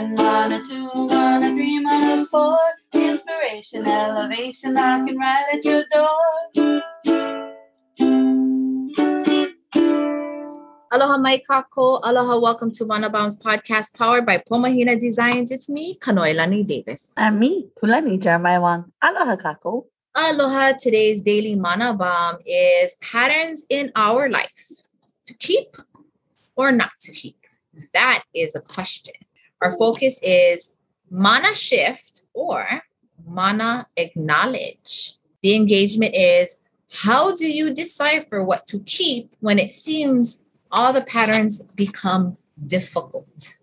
one, one, two, one, three, one, four. Inspiration, elevation, knocking right at your door. Aloha mai kako. Aloha, welcome to Mana Bombs podcast powered by Pomahina Designs. It's me, Kanoelani Davis. And me, Kulani Jeremiah Wang. Aloha kako. Aloha, today's daily Mana Bomb is patterns in our life to keep or not to keep. That is a question. Our focus is mana shift or mana acknowledge. The engagement is how do you decipher what to keep when it seems all the patterns become difficult?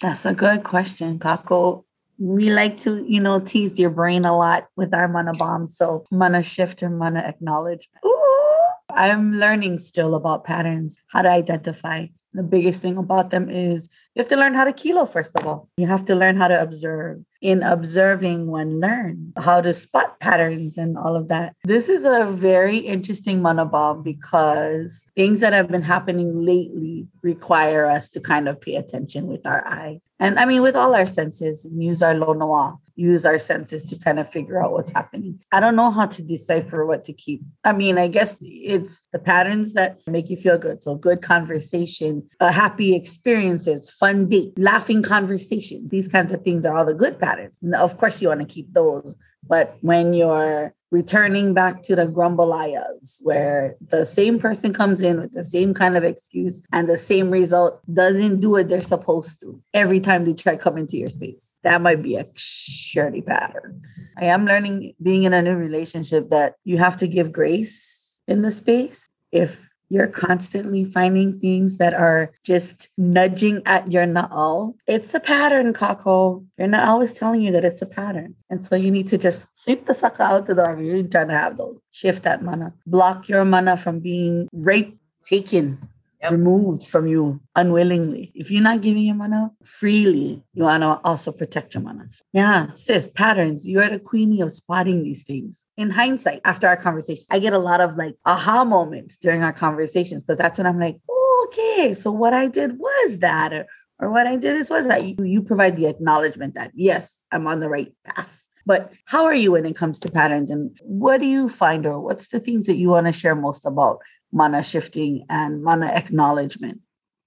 That's a good question, Kako. We like to, you know, tease your brain a lot with our mana bomb. So mana shift or mana acknowledge. Ooh, I'm learning still about patterns, how to identify. The biggest thing about them is you have to learn how to kilo, first of all. You have to learn how to observe. In observing, one learns how to spot patterns and all of that. This is a very interesting mana bomb because things that have been happening lately require us to kind of pay attention with our eyes. And I mean, with all our senses, use our lonoa, use our senses to kind of figure out what's happening. I don't know how to decipher what to keep. I mean, I guess it's the patterns that make you feel good. So, good conversation, uh, happy experiences, fun date, laughing conversations. These kinds of things are all the good patterns. Of course, you want to keep those. But when you're returning back to the grumbelayas, where the same person comes in with the same kind of excuse and the same result doesn't do what they're supposed to every time they try come into your space. That might be a shirty pattern. I am learning being in a new relationship that you have to give grace in the space. If you're constantly finding things that are just nudging at your na'au. It's a pattern, Kako. Your na'au is telling you that it's a pattern. And so you need to just sweep the sucker out of the door. You're trying to have those. Shift that mana. Block your mana from being raped, taken, Yep. removed from you unwillingly. If you're not giving your mana freely, you want to also protect your mana. Yeah, sis, patterns. You're the queenie of spotting these things. In hindsight, after our conversation, I get a lot of like aha moments during our conversations because that's when I'm like, oh, okay, so what I did was that, or, or what I did is was that. You, you provide the acknowledgement that yes, I'm on the right path. But how are you when it comes to patterns and what do you find or what's the things that you want to share most about mana shifting and mana acknowledgement?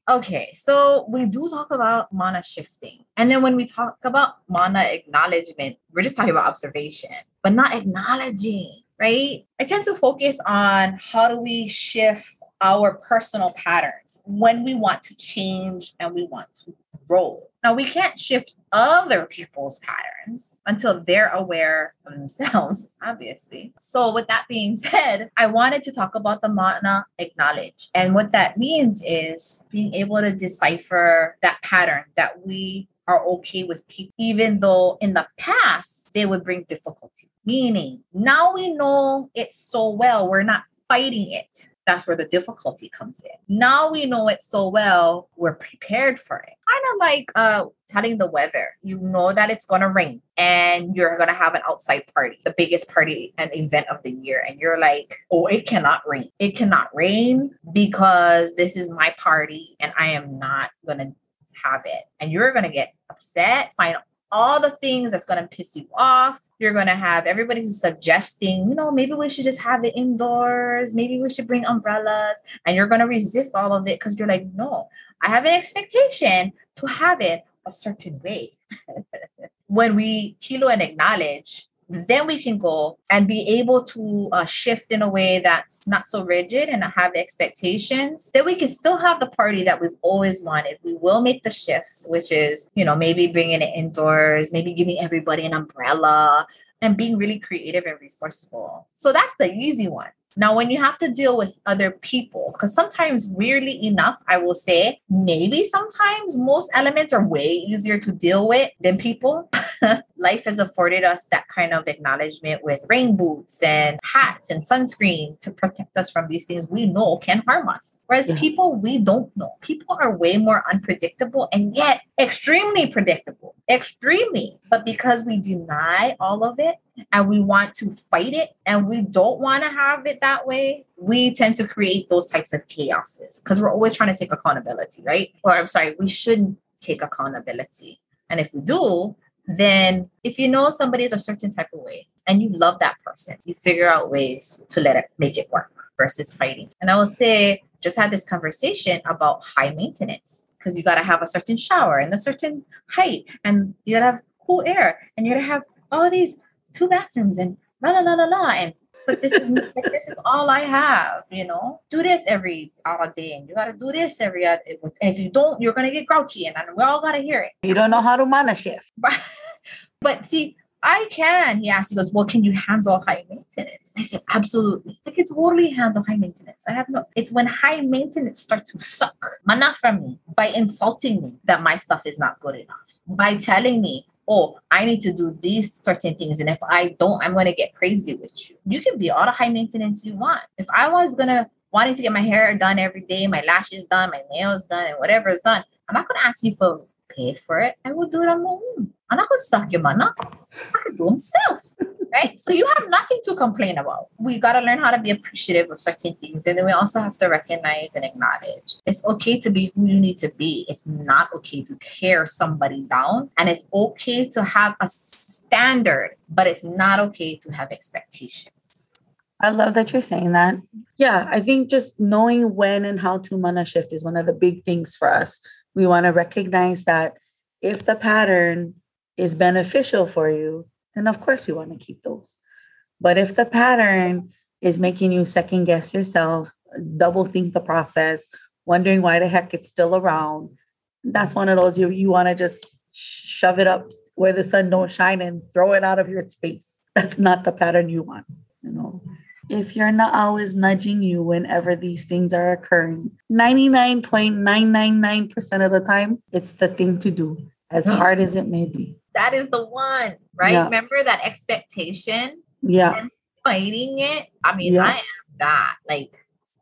Okay, so we do talk about mana shifting. And then when we talk about mana acknowledgement, we're just talking about observation, but not acknowledging, right? I tend to focus on how do we shift our personal patterns when we want to change and we want to grow. Now, we can't shift other people's patterns until they're aware of themselves, obviously. So, with that being said, I wanted to talk about the mana acknowledge. And what that means is being able to decipher that pattern that we are okay with people, even though in the past they would bring difficulty. Meaning, now we know it so well, we're not fighting it that's where the difficulty comes in. Now we know it so well, we're prepared for it. Kind of like uh, telling the weather. You know that it's going to rain and you're going to have an outside party, the biggest party and event of the year. And you're like, oh, it cannot rain. It cannot rain because this is my party and I am not going to have it. And you're going to get upset, find all the things that's going to piss you off. You're going to have everybody who's suggesting, you know, maybe we should just have it indoors. Maybe we should bring umbrellas. And you're going to resist all of it because you're like, no, I have an expectation to have it a certain way. when we kilo and acknowledge then we can go and be able to uh, shift in a way that's not so rigid and have expectations then we can still have the party that we've always wanted. We will make the shift which is you know maybe bringing it indoors maybe giving everybody an umbrella and being really creative and resourceful. So that's the easy one now, when you have to deal with other people, because sometimes, weirdly enough, I will say, maybe sometimes most elements are way easier to deal with than people. Life has afforded us that kind of acknowledgement with rain boots and hats and sunscreen to protect us from these things we know can harm us. Whereas yeah. people we don't know, people are way more unpredictable and yet extremely predictable, extremely. But because we deny all of it and we want to fight it and we don't want to have it that way, we tend to create those types of chaoses because we're always trying to take accountability, right? Or I'm sorry, we shouldn't take accountability. And if we do, then if you know somebody is a certain type of way and you love that person, you figure out ways to let it make it work versus fighting. And I will say, just had this conversation about high maintenance because you got to have a certain shower and a certain height and you got to have cool air and you got to have all these two bathrooms and la la la la la and but this is like, this is all I have, you know. Do this every other day, and you gotta do this every other. And if you don't, you're gonna get grouchy, and we all gotta hear it. You don't know how to mana shift. but see, I can. He asked, he goes, Well, can you handle high maintenance? I said, Absolutely. Like it's totally handle high maintenance. I have no, it's when high maintenance starts to suck mana from me by insulting me that my stuff is not good enough. By telling me oh, I need to do these certain things. And if I don't, I'm going to get crazy with you. You can be all the high maintenance you want. If I was going to wanting to get my hair done every day, my lashes done, my nails done, and whatever is done, I'm not going to ask you for pay for it. I will do it on my own. I'm not going to suck your money. I can do myself right? So you have nothing to complain about. We got to learn how to be appreciative of certain things. And then we also have to recognize and acknowledge it's okay to be who you need to be. It's not okay to tear somebody down. And it's okay to have a standard, but it's not okay to have expectations. I love that you're saying that. Yeah, I think just knowing when and how to mana shift is one of the big things for us. We want to recognize that if the pattern is beneficial for you, then of course we want to keep those. But if the pattern is making you second guess yourself, double think the process, wondering why the heck it's still around, that's one of those you, you want to just shove it up where the sun don't shine and throw it out of your space. That's not the pattern you want, you know. If you're not always nudging you whenever these things are occurring, 99.999% of the time, it's the thing to do, as hmm. hard as it may be that is the one, right? Yeah. Remember that expectation? Yeah. And fighting it. I mean, yeah. I am that. Like,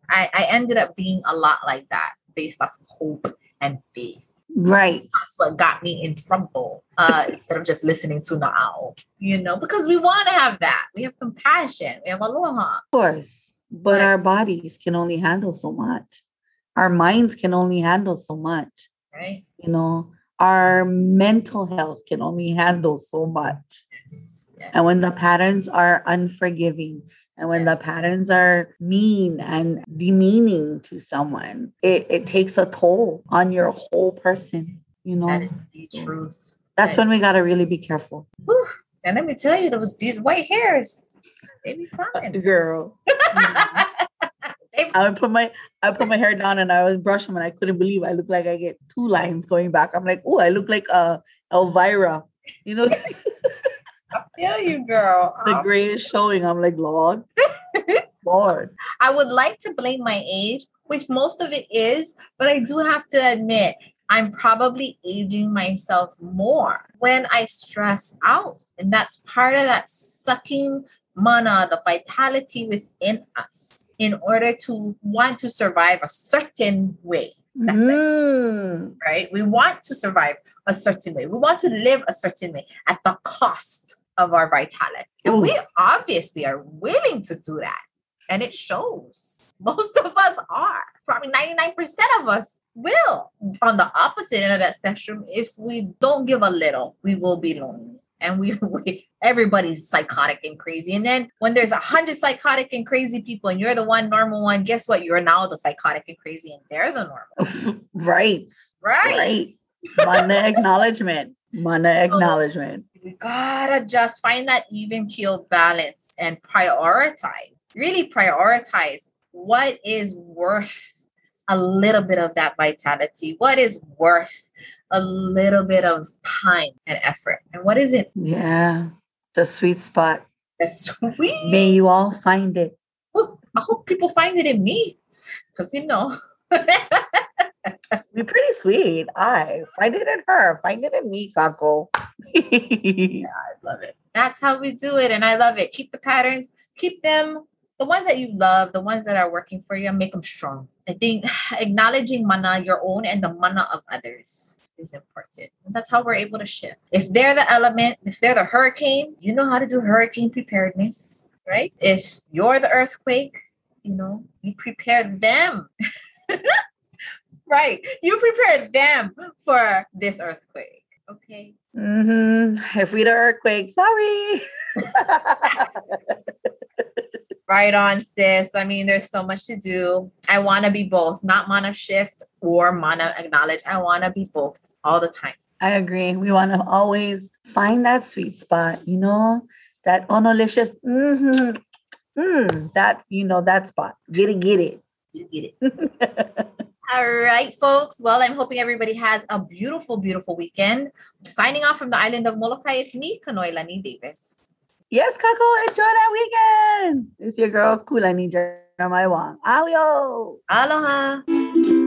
I, I ended up being a lot like that based off of hope and faith. Right. That's what got me in trouble uh, instead of just listening to Na'au, you know, because we want to have that. We have compassion, we have aloha. Of course. But, but our bodies can only handle so much. Our minds can only handle so much. Right. You know, our mental health can only handle so much. Yes, yes. And when the patterns are unforgiving, and when the patterns are mean and demeaning to someone, it, it takes a toll on your whole person, you know. That is the truth. That's when we gotta really be careful. Whew. And let me tell you, those these white hairs, they be coming. Girl. Mm-hmm. I would put my I put my hair down and I was brushing and I couldn't believe I look like I get two lines going back. I'm like, oh, I look like uh Elvira. You know, I feel you, girl. The gray is showing. I'm like, Lord, Lord. I would like to blame my age, which most of it is, but I do have to admit I'm probably aging myself more when I stress out. And that's part of that sucking mana, the vitality within us in order to want to survive a certain way. That's mm. right? We want to survive a certain way. We want to live a certain way at the cost of our vitality. And we obviously are willing to do that. And it shows. Most of us are. Probably 99% of us will. On the opposite end of that spectrum, if we don't give a little, we will be lonely and we, we everybody's psychotic and crazy. And then when there's a hundred psychotic and crazy people and you're the one normal one, guess what? You're now the psychotic and crazy and they're the normal. right. Right. Right. Mana acknowledgement. Mana acknowledgement. we gotta just find that even keel balance and prioritize. Really prioritize what is worth a little bit of that vitality, what is worth a little bit of time and effort. And what is it? Yeah, the sweet spot. The sweet. May you all find it. Ooh, I hope people find it in me because, you know. We're pretty sweet. I find it in her. Find it in me, Kako. yeah, I love it. That's how we do it. And I love it. Keep the patterns, keep them the ones that you love, the ones that are working for you, make them strong. I think acknowledging mana, your own, and the mana of others is important. And that's how we're able to shift. If they're the element, if they're the hurricane, you know how to do hurricane preparedness, right? If you're the earthquake, you know, you prepare them. right. You prepare them for this earthquake. Okay. hmm If we the earthquake, sorry. Right on, sis. I mean, there's so much to do. I want to be both, not mana shift or mana acknowledge. I want to be both all the time. I agree. We want to always find that sweet spot, you know, that onolicious, mm-hmm, mm, that, you know, that spot. Get it, get it. Get it. All right, folks. Well, I'm hoping everybody has a beautiful, beautiful weekend. Signing off from the island of Molokai, it's me, Kanoelani Davis. Yes, Kako, enjoy that weekend. It's your girl, Kulani Jeremiah Wong. Ayo. Aloha.